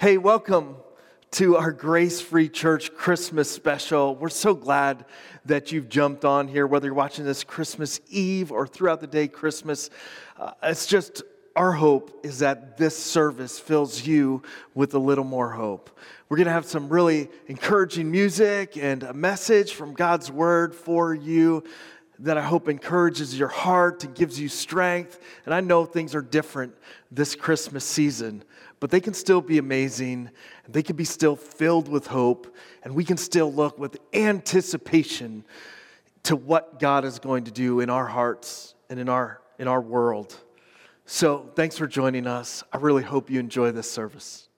Hey, welcome to our Grace Free Church Christmas special. We're so glad that you've jumped on here, whether you're watching this Christmas Eve or throughout the day, Christmas. Uh, it's just our hope is that this service fills you with a little more hope. We're going to have some really encouraging music and a message from God's Word for you that I hope encourages your heart and gives you strength. And I know things are different this Christmas season but they can still be amazing. They can be still filled with hope, and we can still look with anticipation to what God is going to do in our hearts and in our, in our world. So, thanks for joining us. I really hope you enjoy this service.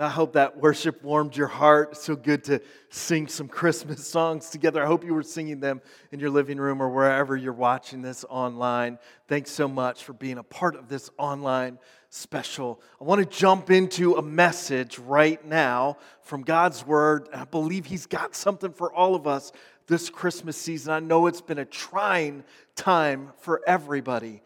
I hope that worship warmed your heart. It's so good to sing some Christmas songs together. I hope you were singing them in your living room or wherever you're watching this online. Thanks so much for being a part of this online special. I want to jump into a message right now from God's Word. I believe He's got something for all of us this Christmas season. I know it's been a trying time for everybody,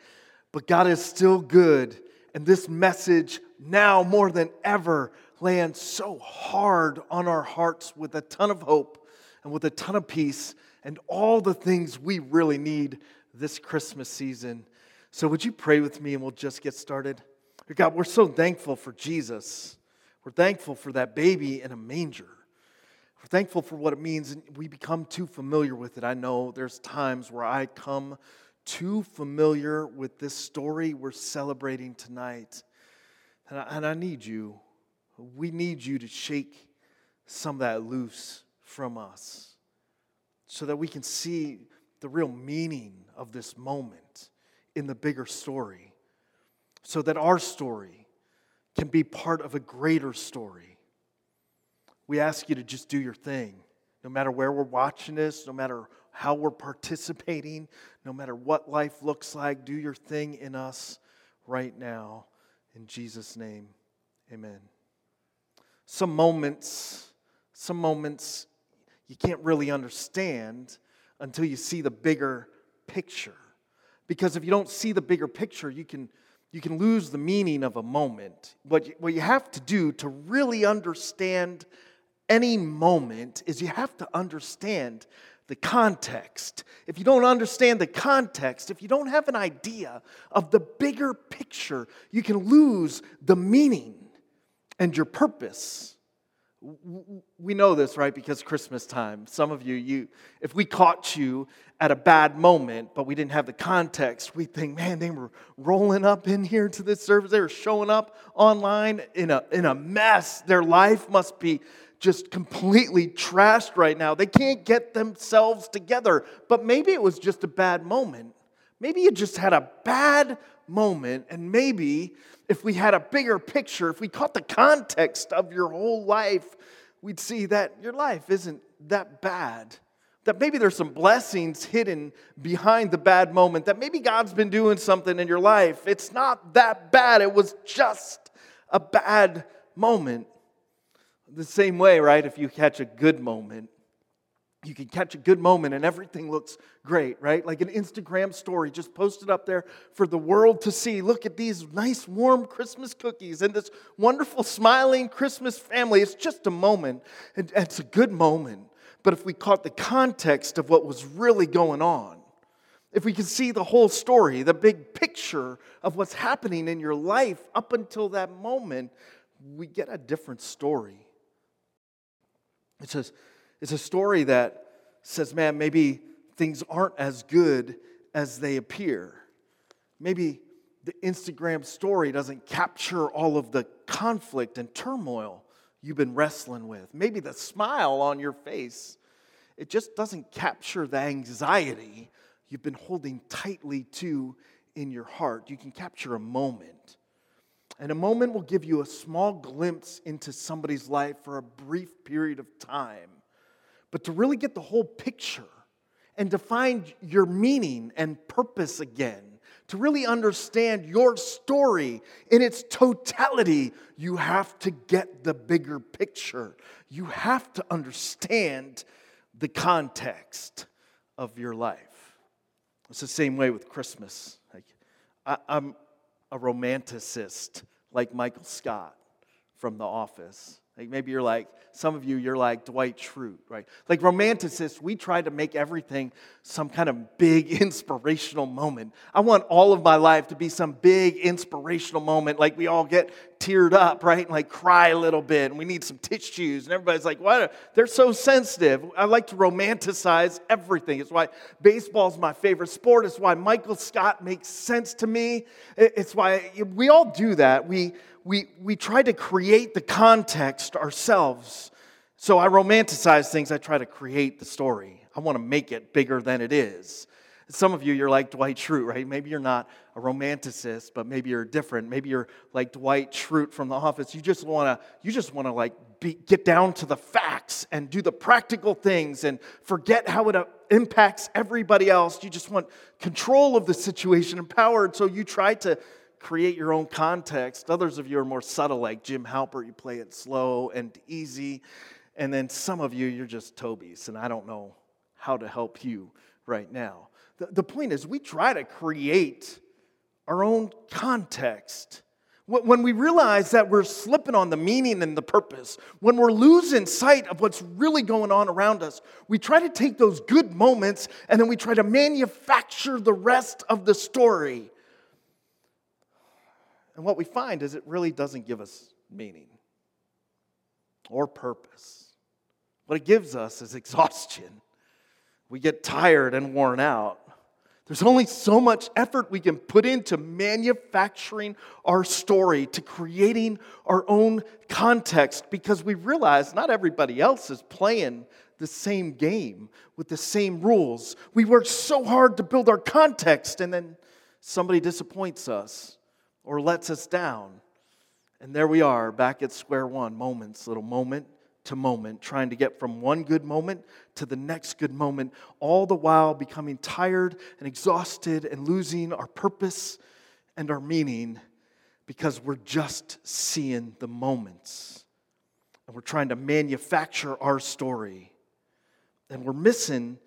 but God is still good. And this message, now more than ever, lands so hard on our hearts with a ton of hope and with a ton of peace and all the things we really need this Christmas season. So, would you pray with me and we'll just get started? God, we're so thankful for Jesus. We're thankful for that baby in a manger. We're thankful for what it means, and we become too familiar with it. I know there's times where I come too familiar with this story we're celebrating tonight. And I, and I need you. We need you to shake some of that loose from us so that we can see the real meaning of this moment in the bigger story, so that our story can be part of a greater story. We ask you to just do your thing, no matter where we're watching this, no matter how we're participating, no matter what life looks like, do your thing in us right now. In Jesus' name, amen. Some moments, some moments you can't really understand until you see the bigger picture. Because if you don't see the bigger picture, you can, you can lose the meaning of a moment. What you, what you have to do to really understand any moment is you have to understand the context. If you don't understand the context, if you don't have an idea of the bigger picture, you can lose the meaning and your purpose. We know this, right? Because Christmas time. Some of you, you, if we caught you at a bad moment, but we didn't have the context, we think, man, they were rolling up in here to this service. They were showing up online in a, in a mess. Their life must be just completely trashed right now. They can't get themselves together. But maybe it was just a bad moment. Maybe you just had a bad moment. And maybe if we had a bigger picture, if we caught the context of your whole life, we'd see that your life isn't that bad. That maybe there's some blessings hidden behind the bad moment. That maybe God's been doing something in your life. It's not that bad. It was just a bad moment. The same way, right? If you catch a good moment, you can catch a good moment and everything looks great, right? Like an Instagram story just posted up there for the world to see. Look at these nice, warm Christmas cookies and this wonderful, smiling Christmas family. It's just a moment, and it's a good moment. But if we caught the context of what was really going on, if we could see the whole story, the big picture of what's happening in your life up until that moment, we get a different story. It a, it's a story that says, man, maybe things aren't as good as they appear. Maybe the Instagram story doesn't capture all of the conflict and turmoil you've been wrestling with. Maybe the smile on your face, it just doesn't capture the anxiety you've been holding tightly to in your heart. You can capture a moment. And a moment will give you a small glimpse into somebody's life for a brief period of time. But to really get the whole picture and to find your meaning and purpose again, to really understand your story in its totality, you have to get the bigger picture. You have to understand the context of your life. It's the same way with Christmas. I, am a romanticist like Michael Scott from The Office. Like maybe you're like, some of you, you're like Dwight Schrute, right? Like romanticists, we try to make everything some kind of big inspirational moment. I want all of my life to be some big inspirational moment, like we all get teared up, right? And like cry a little bit, and we need some tissues. And everybody's like, what? They're so sensitive. I like to romanticize everything. It's why baseball's my favorite sport. It's why Michael Scott makes sense to me. It's why we all do that. We we, we try to create the context ourselves. So I romanticize things, I try to create the story. I want to make it bigger than it is. Some of you, you're like Dwight Schrute, right? Maybe you're not a romanticist, but maybe you're different. Maybe you're like Dwight Schrute from The Office. You just want to, you just want to like be, get down to the facts and do the practical things and forget how it uh, impacts everybody else. You just want control of the situation and power. And so you try to create your own context. Others of you are more subtle, like Jim Halpert. You play it slow and easy. And then some of you, you're just Toby's, and I don't know how to help you right now. The, the point is, we try to create our own context. When we realize that we're slipping on the meaning and the purpose, when we're losing sight of what's really going on around us, we try to take those good moments and then we try to manufacture the rest of the story. And what we find is it really doesn't give us meaning or purpose. What it gives us is exhaustion. We get tired and worn out. There's only so much effort we can put into manufacturing our story, to creating our own context, because we realize not everybody else is playing the same game with the same rules. We work so hard to build our context, and then somebody disappoints us or lets us down. And there we are, back at square one, moments, little moment to moment, trying to get from one good moment to the next good moment, all the while becoming tired and exhausted and losing our purpose and our meaning because we're just seeing the moments. And we're trying to manufacture our story. And we're missing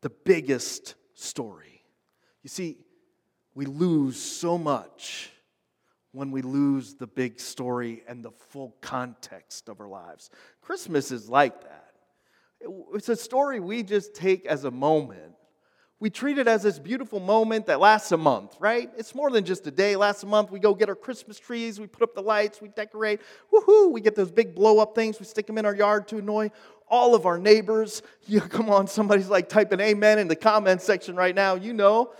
the biggest story. You see, we lose so much when we lose the big story and the full context of our lives. Christmas is like that. It's a story we just take as a moment. We treat it as this beautiful moment that lasts a month, right? It's more than just a day. Last month, we go get our Christmas trees, we put up the lights, we decorate. Woohoo! We get those big blow up things, we stick them in our yard to annoy all of our neighbors. You, come on, somebody's like typing amen in the comment section right now. You know.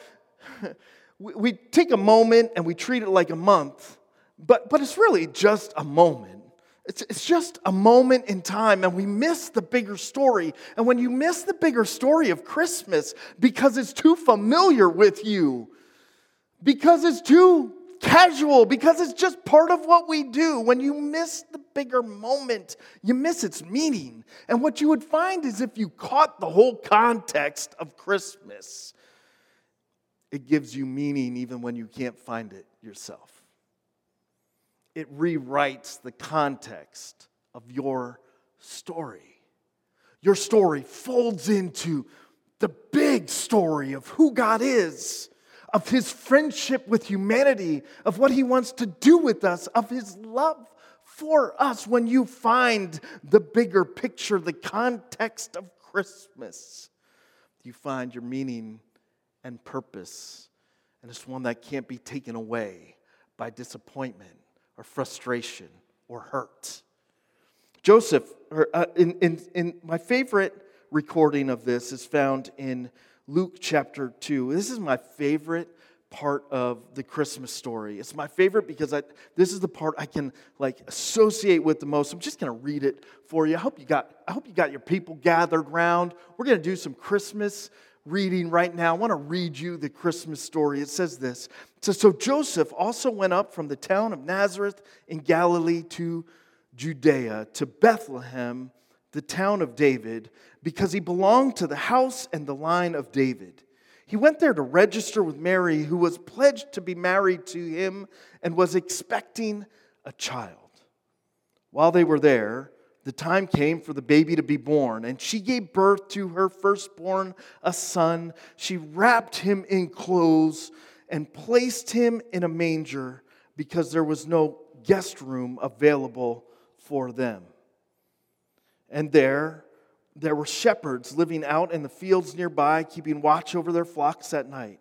we, we take a moment and we treat it like a month, but, but it's really just a moment. It's, it's just a moment in time, and we miss the bigger story. And when you miss the bigger story of Christmas because it's too familiar with you, because it's too casual, because it's just part of what we do, when you miss the bigger moment, you miss its meaning. And what you would find is if you caught the whole context of Christmas, it gives you meaning even when you can't find it yourself. It rewrites the context of your story. Your story folds into the big story of who God is, of his friendship with humanity, of what he wants to do with us, of his love for us. When you find the bigger picture, the context of Christmas, you find your meaning and purpose. And it's one that can't be taken away by disappointment or frustration or hurt. Joseph, uh, in, in, in my favorite recording of this is found in Luke chapter 2. This is my favorite part of the Christmas story. It's my favorite because I, this is the part I can like associate with the most. I'm just going to read it for you. I hope you got I hope you got your people gathered round. We're going to do some Christmas reading right now. I want to read you the Christmas story. It says this. It says, So Joseph also went up from the town of Nazareth in Galilee to Judea, to Bethlehem, the town of David, because he belonged to the house and the line of David. He went there to register with Mary, who was pledged to be married to him and was expecting a child. While they were there, the time came for the baby to be born, and she gave birth to her firstborn, a son. She wrapped him in clothes and placed him in a manger because there was no guest room available for them. And there, there were shepherds living out in the fields nearby, keeping watch over their flocks at night.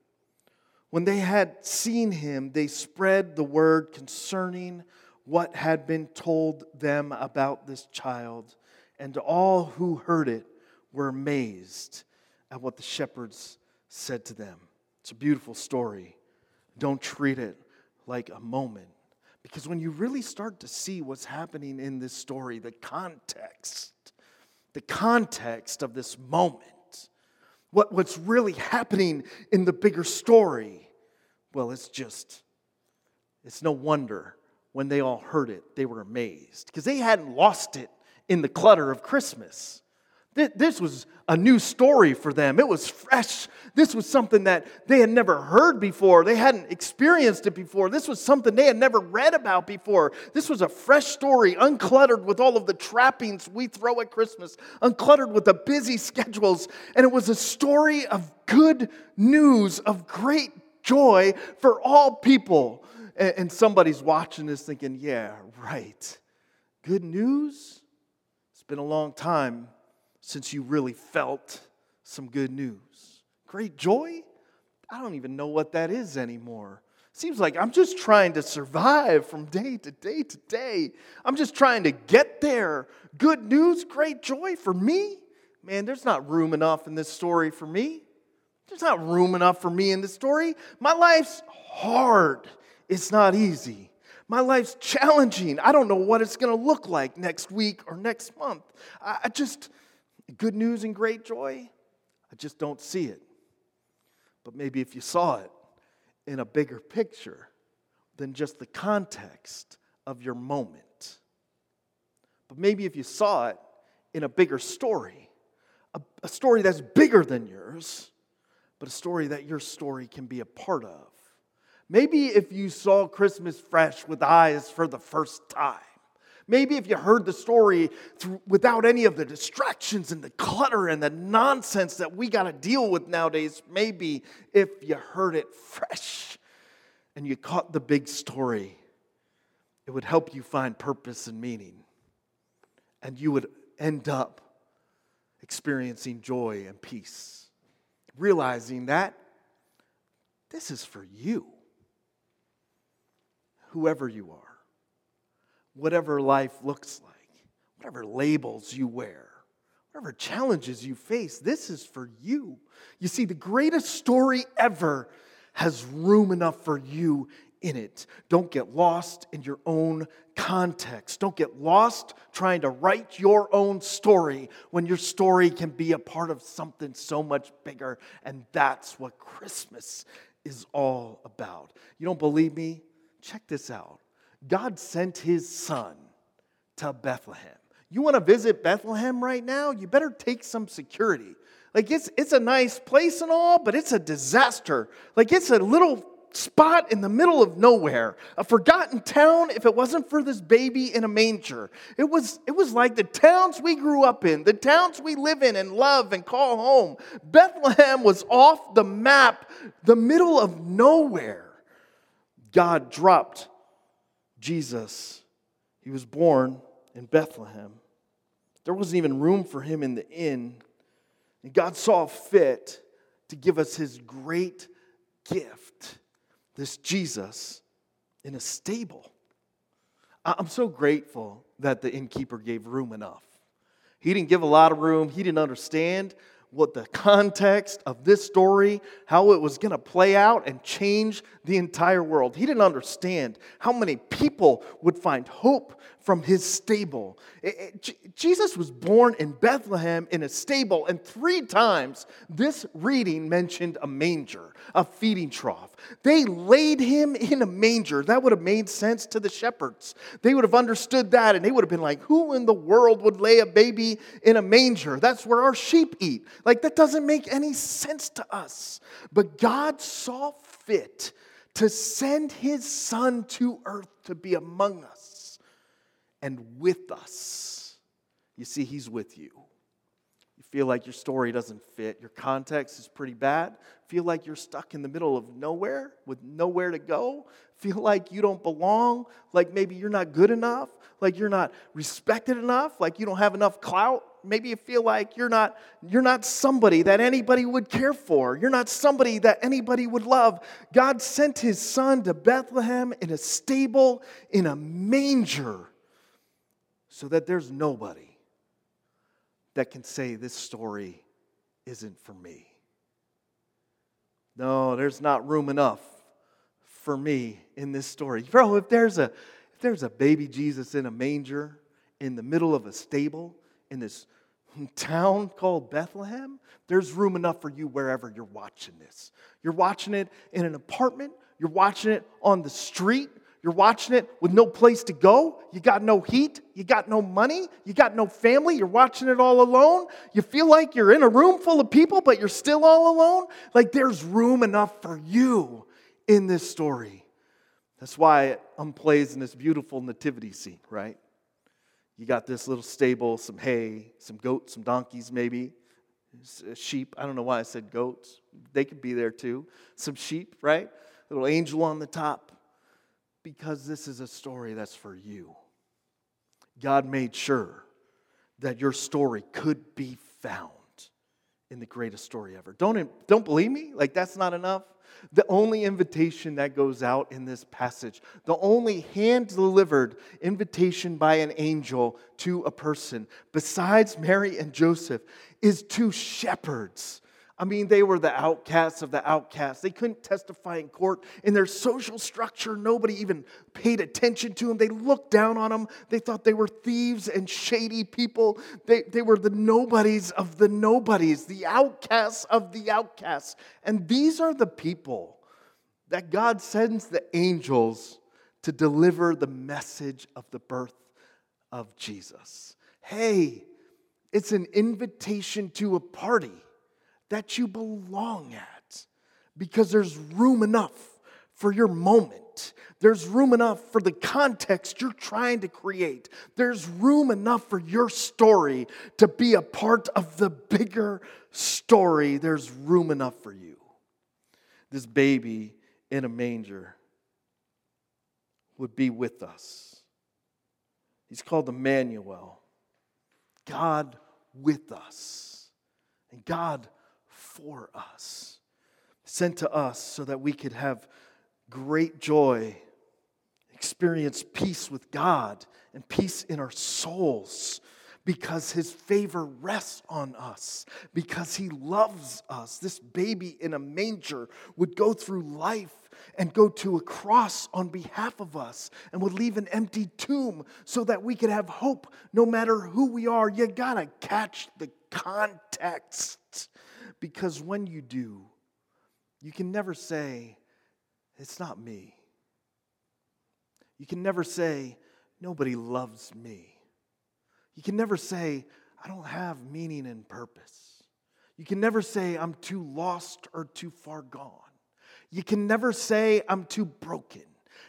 When they had seen him, they spread the word concerning what had been told them about this child, and all who heard it were amazed at what the shepherds said to them. It's a beautiful story. Don't treat it like a moment. Because when you really start to see what's happening in this story, the context, the context of this moment, what, what's really happening in the bigger story, well, it's just, it's no wonder when they all heard it, they were amazed because they hadn't lost it in the clutter of Christmas. This was a new story for them. It was fresh. This was something that they had never heard before. They hadn't experienced it before. This was something they had never read about before. This was a fresh story, uncluttered with all of the trappings we throw at Christmas, uncluttered with the busy schedules. And it was a story of good news, of great joy for all people. And somebody's watching this thinking, yeah, right. Good news? It's been a long time since you really felt some good news. Great joy? I don't even know what that is anymore. Seems like I'm just trying to survive from day to day to day. I'm just trying to get there. Good news, great joy for me? Man, there's not room enough in this story for me. There's not room enough for me in this story. My life's hard, it's not easy. My life's challenging. I don't know what it's going to look like next week or next month. I just, good news and great joy, I just don't see it. But maybe if you saw it in a bigger picture than just the context of your moment. But maybe if you saw it in a bigger story, a, a story that's bigger than yours, but a story that your story can be a part of. Maybe if you saw Christmas fresh with eyes for the first time. Maybe if you heard the story through, without any of the distractions and the clutter and the nonsense that we got to deal with nowadays, maybe if you heard it fresh and you caught the big story, it would help you find purpose and meaning. And you would end up experiencing joy and peace, realizing that this is for you, whoever you are whatever life looks like, whatever labels you wear, whatever challenges you face, this is for you. You see, the greatest story ever has room enough for you in it. Don't get lost in your own context. Don't get lost trying to write your own story when your story can be a part of something so much bigger. And that's what Christmas is all about. You don't believe me? Check this out. God sent his son to Bethlehem. You want to visit Bethlehem right now? You better take some security. Like it's it's a nice place and all, but it's a disaster. Like it's a little spot in the middle of nowhere, a forgotten town if it wasn't for this baby in a manger. It was it was like the towns we grew up in, the towns we live in and love and call home. Bethlehem was off the map, the middle of nowhere. God dropped Jesus, he was born in Bethlehem. There wasn't even room for him in the inn. And God saw fit to give us his great gift, this Jesus, in a stable. I'm so grateful that the innkeeper gave room enough. He didn't give a lot of room, he didn't understand what the context of this story, how it was going to play out and change the entire world. He didn't understand how many people would find hope from his stable. It, it, Jesus was born in Bethlehem in a stable, and three times this reading mentioned a manger, a feeding trough. They laid him in a manger. That would have made sense to the shepherds. They would have understood that, and they would have been like, Who in the world would lay a baby in a manger? That's where our sheep eat. Like, that doesn't make any sense to us. But God saw fit to send his son to earth to be among us and with us. You see, he's with you. You feel like your story doesn't fit, your context is pretty bad, feel like you're stuck in the middle of nowhere with nowhere to go, feel like you don't belong, like maybe you're not good enough, like you're not respected enough, like you don't have enough clout. Maybe you feel like you're not, you're not somebody that anybody would care for. You're not somebody that anybody would love. God sent his son to Bethlehem in a stable, in a manger, so that there's nobody that can say this story isn't for me. No, there's not room enough for me in this story. Bro, if there's a if there's a baby Jesus in a manger in the middle of a stable in this town called Bethlehem, there's room enough for you wherever you're watching this. You're watching it in an apartment, you're watching it on the street, you're watching it with no place to go. You got no heat. You got no money. You got no family. You're watching it all alone. You feel like you're in a room full of people, but you're still all alone. Like there's room enough for you in this story. That's why it unplays in this beautiful nativity scene, right? You got this little stable, some hay, some goats, some donkeys, maybe, uh, sheep. I don't know why I said goats. They could be there too. Some sheep, right? Little angel on the top because this is a story that's for you. God made sure that your story could be found in the greatest story ever. Don't, don't believe me? Like, that's not enough? The only invitation that goes out in this passage, the only hand delivered invitation by an angel to a person, besides Mary and Joseph, is to shepherds I mean, they were the outcasts of the outcasts. They couldn't testify in court. In their social structure, nobody even paid attention to them. They looked down on them. They thought they were thieves and shady people. They, they were the nobodies of the nobodies, the outcasts of the outcasts. And these are the people that God sends the angels to deliver the message of the birth of Jesus. Hey, it's an invitation to a party that you belong at because there's room enough for your moment. There's room enough for the context you're trying to create. There's room enough for your story to be a part of the bigger story. There's room enough for you. This baby in a manger would be with us. He's called Emmanuel, God with us. And God for us, sent to us so that we could have great joy, experience peace with God and peace in our souls because his favor rests on us, because he loves us. This baby in a manger would go through life and go to a cross on behalf of us and would leave an empty tomb so that we could have hope no matter who we are. You gotta catch the context. Because when you do, you can never say, It's not me. You can never say, Nobody loves me. You can never say, I don't have meaning and purpose. You can never say, I'm too lost or too far gone. You can never say, I'm too broken.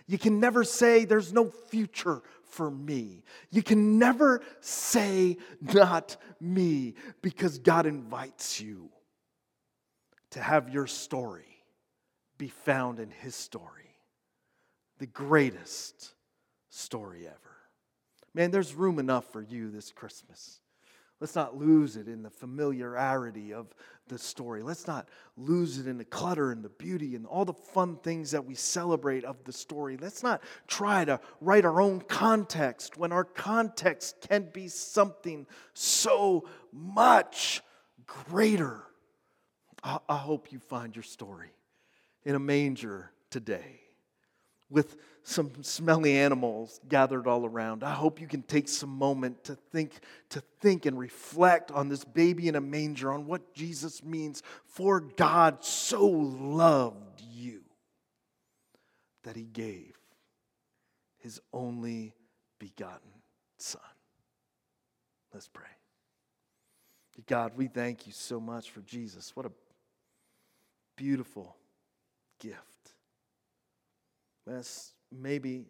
You can never say, There's no future for me. You can never say, Not me, because God invites you to have your story be found in His story, the greatest story ever. Man, there's room enough for you this Christmas. Let's not lose it in the familiarity of the story. Let's not lose it in the clutter and the beauty and all the fun things that we celebrate of the story. Let's not try to write our own context when our context can be something so much greater. I, I hope you find your story in a manger today with some smelly animals gathered all around. I hope you can take some moment to think to think and reflect on this baby in a manger on what Jesus means for God so loved you that he gave his only begotten son. Let's pray. God, we thank you so much for Jesus. What a beautiful gift. That's maybe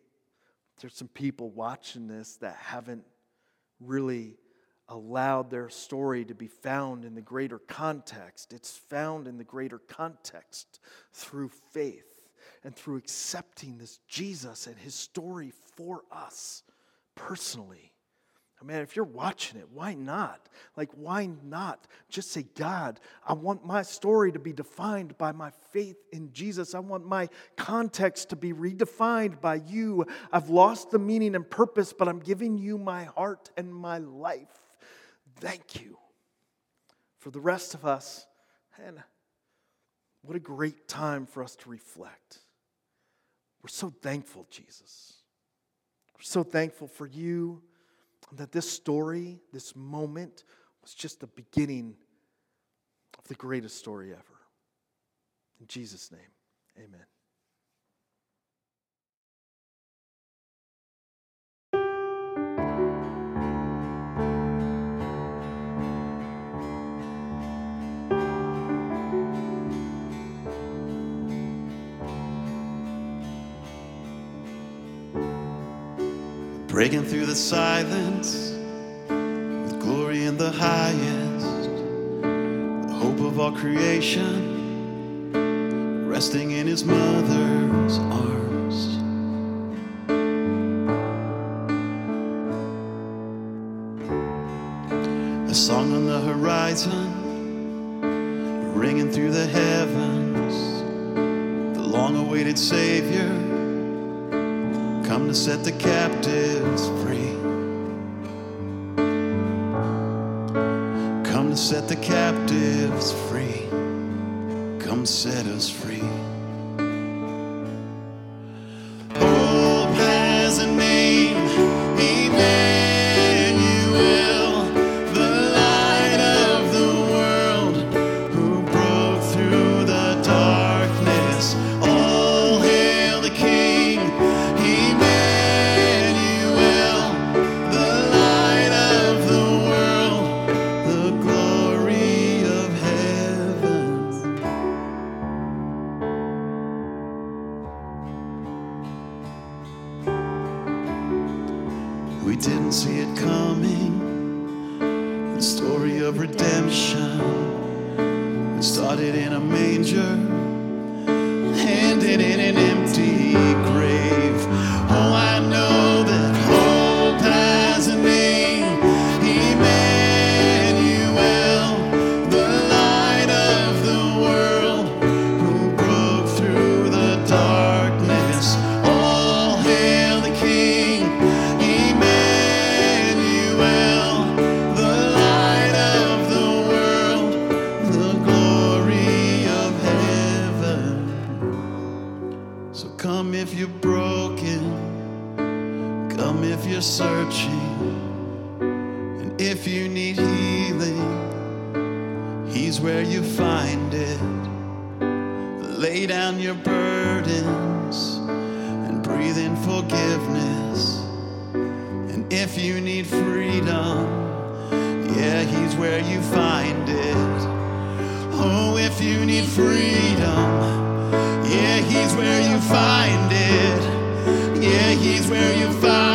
there's some people watching this that haven't really allowed their story to be found in the greater context. It's found in the greater context through faith and through accepting this Jesus and his story for us personally. Man, if you're watching it, why not? Like, why not just say, God, I want my story to be defined by my faith in Jesus. I want my context to be redefined by you. I've lost the meaning and purpose, but I'm giving you my heart and my life. Thank you. For the rest of us, and what a great time for us to reflect. We're so thankful, Jesus. We're so thankful for you that this story, this moment, was just the beginning of the greatest story ever. In Jesus' name, amen. Breaking through the silence with glory in the highest, the hope of all creation, resting in his mother's arms. A song on the horizon, ringing through the heavens, the long awaited Savior come to set the captives free. Come to set the captives free. Come set us free. forgiveness. And if you need freedom, yeah, He's where you find it. Oh, if you need freedom, yeah, He's where you find it. Yeah, He's where you find it.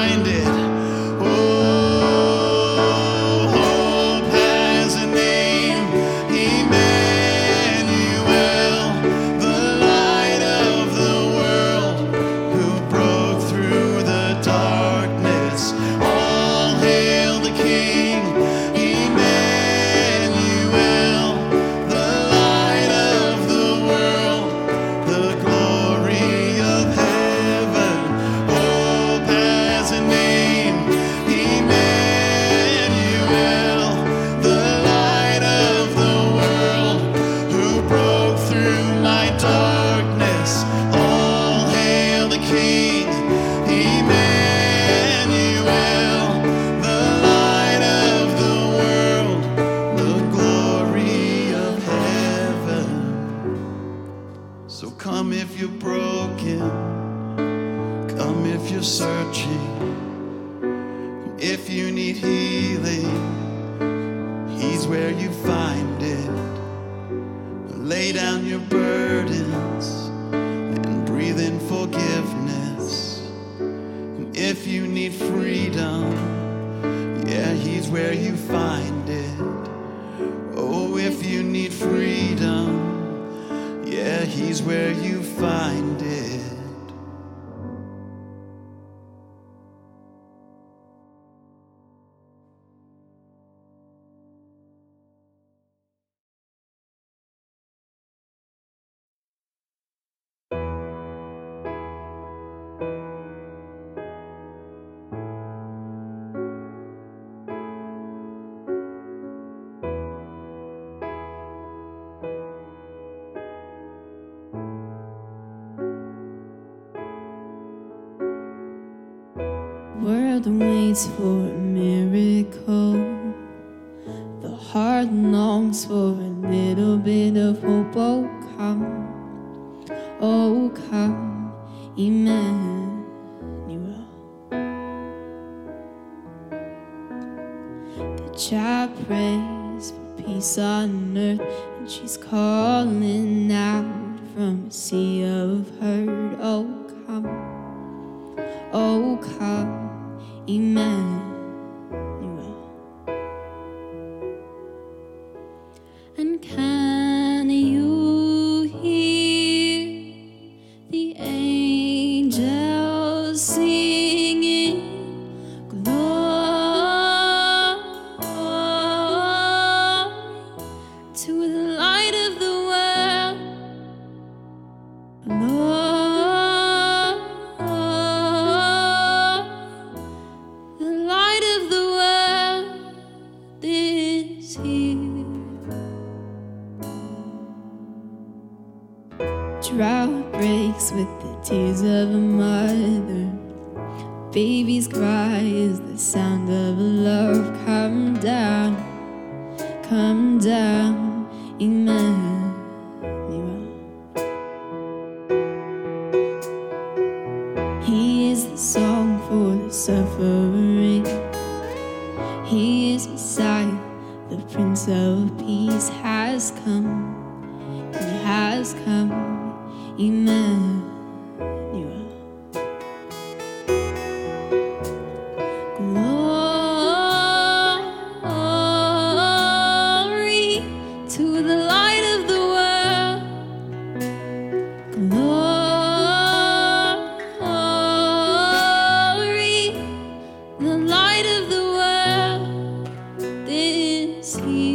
you need freedom, yeah, He's where you find it. Oh, if you need freedom, yeah, He's where you find it. See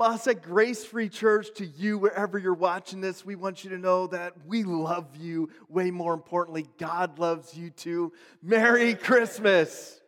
Mossack Grace Free Church, to you, wherever you're watching this, we want you to know that we love you. Way more importantly, God loves you too. Merry Christmas.